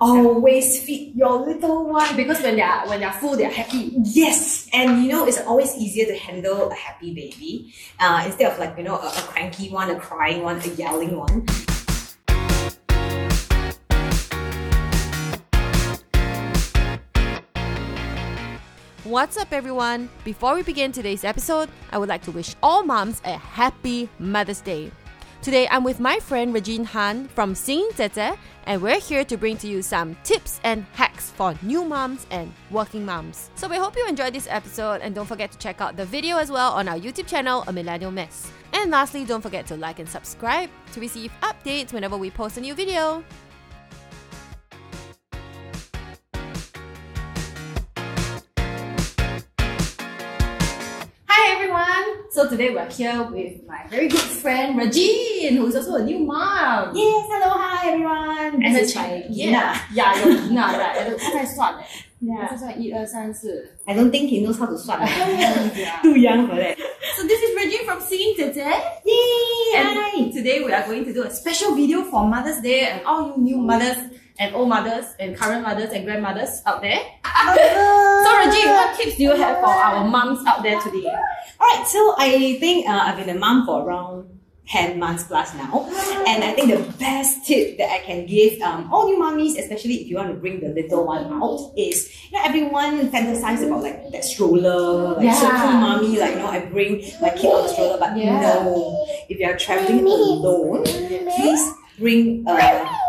Always feed your little one. Because when they're when they're full, they're happy. Yes, and you know it's always easier to handle a happy baby uh, instead of like you know a, a cranky one, a crying one, a yelling one. What's up, everyone? Before we begin today's episode, I would like to wish all moms a happy Mother's Day. Today, I'm with my friend Regine Han from Singing Zehzeh, and we're here to bring to you some tips and hacks for new moms and working moms. So, we hope you enjoyed this episode, and don't forget to check out the video as well on our YouTube channel, A Millennial Mess. And lastly, don't forget to like and subscribe to receive updates whenever we post a new video. So today we're here with my very good friend Regine, who's also a new mom. Yes, hello, hi everyone. And this is my yeah, yeah, your right? I don't think eh. yeah. Uh, I don't think he knows how to oh, yeah. Too young for that. So this is Regine from Singing Today. Yay! And hi. today we are going to do a special video for Mother's Day and all you new mothers and old mothers and current mothers and grandmothers out there. So tips do you have for our moms out there today? Alright, so I think uh, I've been a mom for around 10 months plus now. And I think the best tip that I can give um, all new mommies, especially if you want to bring the little one out, is you know, everyone fantasizes about like that stroller, like so Yeah. cool mommy, like you know, I bring my kid on the stroller, but Yeah. no. If you are traveling alone, please bring a,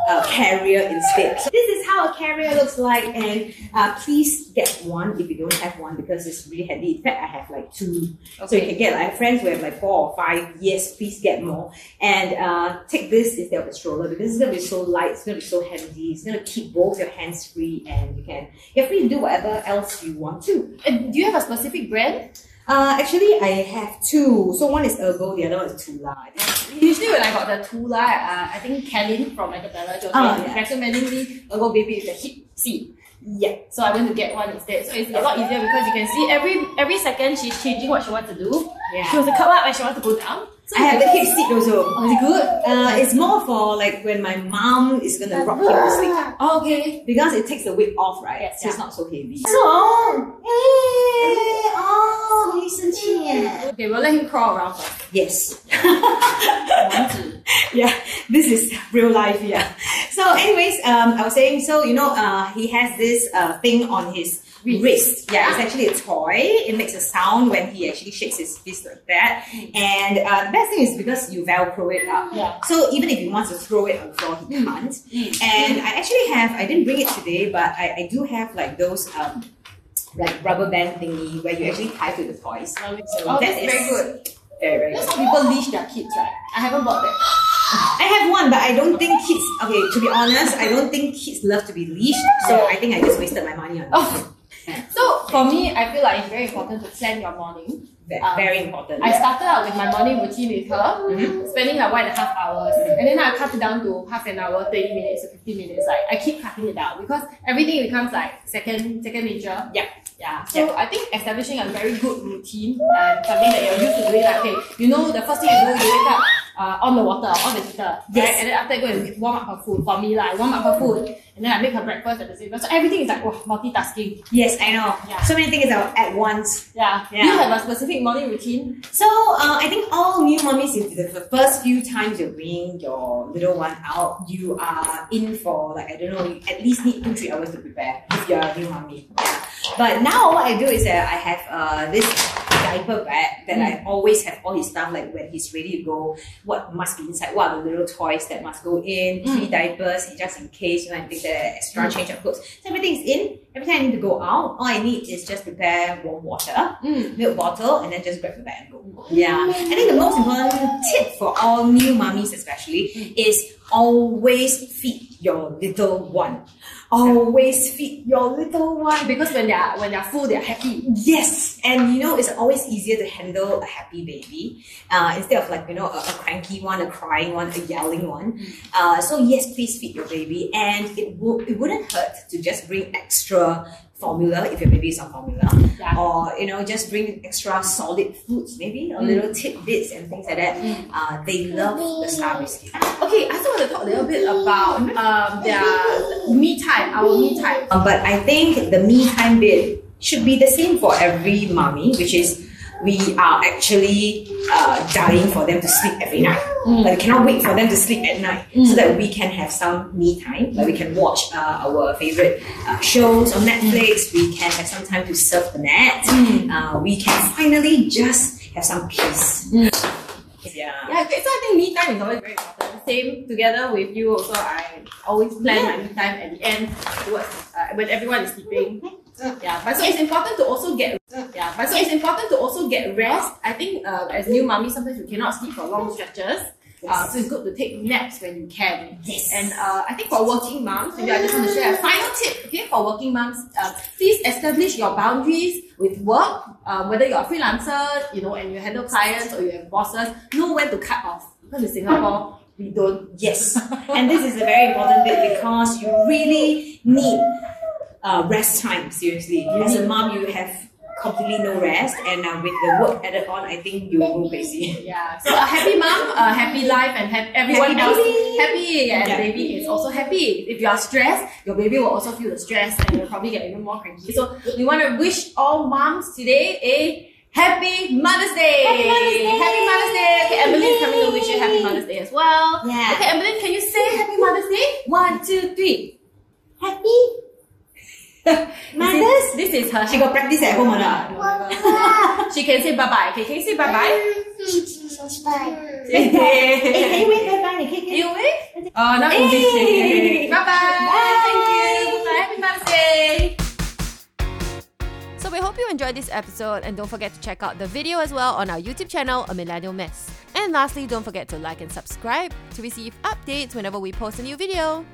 a carrier instead. This is how a carrier looks like, and uh, please get one if you don't have one because it's really handy. In fact, I have like two. So you can get, I have friends who have like four or five. Yes, please get more. And uh, take this instead of a stroller because it's going to be so light, it's going to be so handy, it's going to keep both your hands free and you can, you're free to do whatever else you want to. And do you have a specific brand? Uh, actually, I have two. So one is Ergo, the other one is Tula. Usually when I got the Tula, uh, I think Kalin from Acapella Ah, oh, yeah. recommendingly Ergo Baby with the hip seat. Yeah. So I went to get one instead. So it's a lot easier because you can see every every second she's changing what she wants to do. Yeah. She wants to come up and she wants to go down. So I have the hip seat also. Oh, is it good? Uh, it's more for like when my mom is gonna rock him to sleep Oh, okay. because it takes the weight off, right? Yes, so it's not so heavy. So, hey, oh, to Okay, we'll let him crawl around. Yes. 王子 yeah, this is real life, yeah. So, anyways, um, I was saying, so you know, uh, he has this uh thing on his Wrist. wrist. Yeah, it's actually a toy. It makes a sound when he actually shakes his fist like that. And uh, the best thing is because you velcro it up. Yeah. So even if he wants to throw it on the floor, he can't. And I actually have, I didn't bring it today, but I, I do have like those um like rubber band thingy where you actually tie to the toys. Oh, so Oh, that's very good. Very, very That's good. how people leash their kids, right? I haven't bought that. I have one, but I don't think kids. Okay, to be honest, I don't think kids love to be leashed. So oh. I think I just wasted my money on oh. it. Oh. So for me, I feel like it's very important to plan your morning. Um, very important. I started out with my morning routine with her, Mhm. spending like one and a half hours, and then I cut it down to half an hour, thirty minutes, or fifteen minutes. Like I keep cutting it down because everything becomes like second second nature. Yeah. Yeah. So I think establishing a very good routine and something that you're used to doing. Like okay, you know the first thing you do, you wake up, uh, on the water, on the heater, Yes. right? And then after that go and warm up her food. For me, like warm up her food, and then I make her breakfast at the same time. So everything is like wow, multitasking. Yes, I know. Yeah. So many things are at once. Yeah. Yeah. Do you have a specific morning routine? So uh, I think all new mommies, if the first few times you bring your little one out, you are in for like I don't know, you at least need two three hours to prepare if you're a new mommy. Yeah. But now what I do is that I have uh, this diaper bag that I mm. always have all his stuff like when he's ready to go, what must be inside, what are the little toys that must go in, three mm. diapers just in case you know I take the extra mm. change of clothes. So everything's in. Every time I need to go out, all I need is just prepare warm water Mm. milk bottle and then just grab the bag and go. Yeah. I think the most important tip for all new mummies especially is always feed your little one. Always feed your little one. Because when they're when they're full, they're happy. Yes, and you know it's always easier to handle a happy baby uh, instead of like you know a, a cranky one, a crying one, a yelling one. Uh, so yes, please feed your baby, and it will it wouldn't hurt to just bring extra formula if your baby is on formula, Yeah. or you know just bring extra solid foods, maybe a little tidbits and things like that. Uh, they love the star biscuit. Okay, I also want to talk a little bit about um their me time, our me time. Uh, but I think the me time bit should be the same for every mommy, which is we are actually uh, dying for them to sleep every night. Like we cannot wait for them to sleep at night so that we can have some me time. Like we can watch uh, our favorite uh, shows on Netflix. We can have some time to surf the net. Uh, we can finally just have some peace. Yeah. Yeah, okay, so I think me time is always very important. Same together with you also. I always plan my me time at the end towards uh, when everyone is sleeping. Yeah, but so it's important to also get yeah, but so it's important to also get rest. I think uh, as new mummy, sometimes you cannot sleep for long stretches. Uh, so it's good to take naps when you can. Yes. And uh, I think for working moms, maybe I just want to share a final tip. Okay, for working moms, uh, please establish your boundaries with work. Um, whether you're a freelancer, you know, and you handle clients or you have bosses, know when to cut off. Because in Singapore, we don't. Yes, and this is a very important bit because you really need uh, rest time. Seriously, as a mom, you have completely no rest, and uh, with the work added on, I think you will go crazy. Yeah. So a happy mom, a happy life, and have everyone Happy else baby. happy. And Yeah. baby is also happy. If you are stressed, your baby will also feel the stress, and you'll probably get even more cranky. So we want to wish all moms today a happy Mother's Day. Happy Mother's Day. Happy Mother's Day. Okay, Emily's coming to wish you happy Mother's Day as well. Yeah. Okay, Emily, can you say happy Mother's Day? One, two, three. Happy mothers. This is, this is her. She got practice at home or not? She can say bye bye. Oh, okay, can you say bye bye? Bye. Hey, can you wave bye bye? Can you- You wave? Oh, now Hey. English. Bye bye. Bye. Thank you. Bye. Happy Mother's Day. So we hope you enjoyed this episode and don't forget to check out the video as well on our YouTube channel, A Millennial Mess. And lastly, don't forget to like and subscribe to receive updates whenever we post a new video.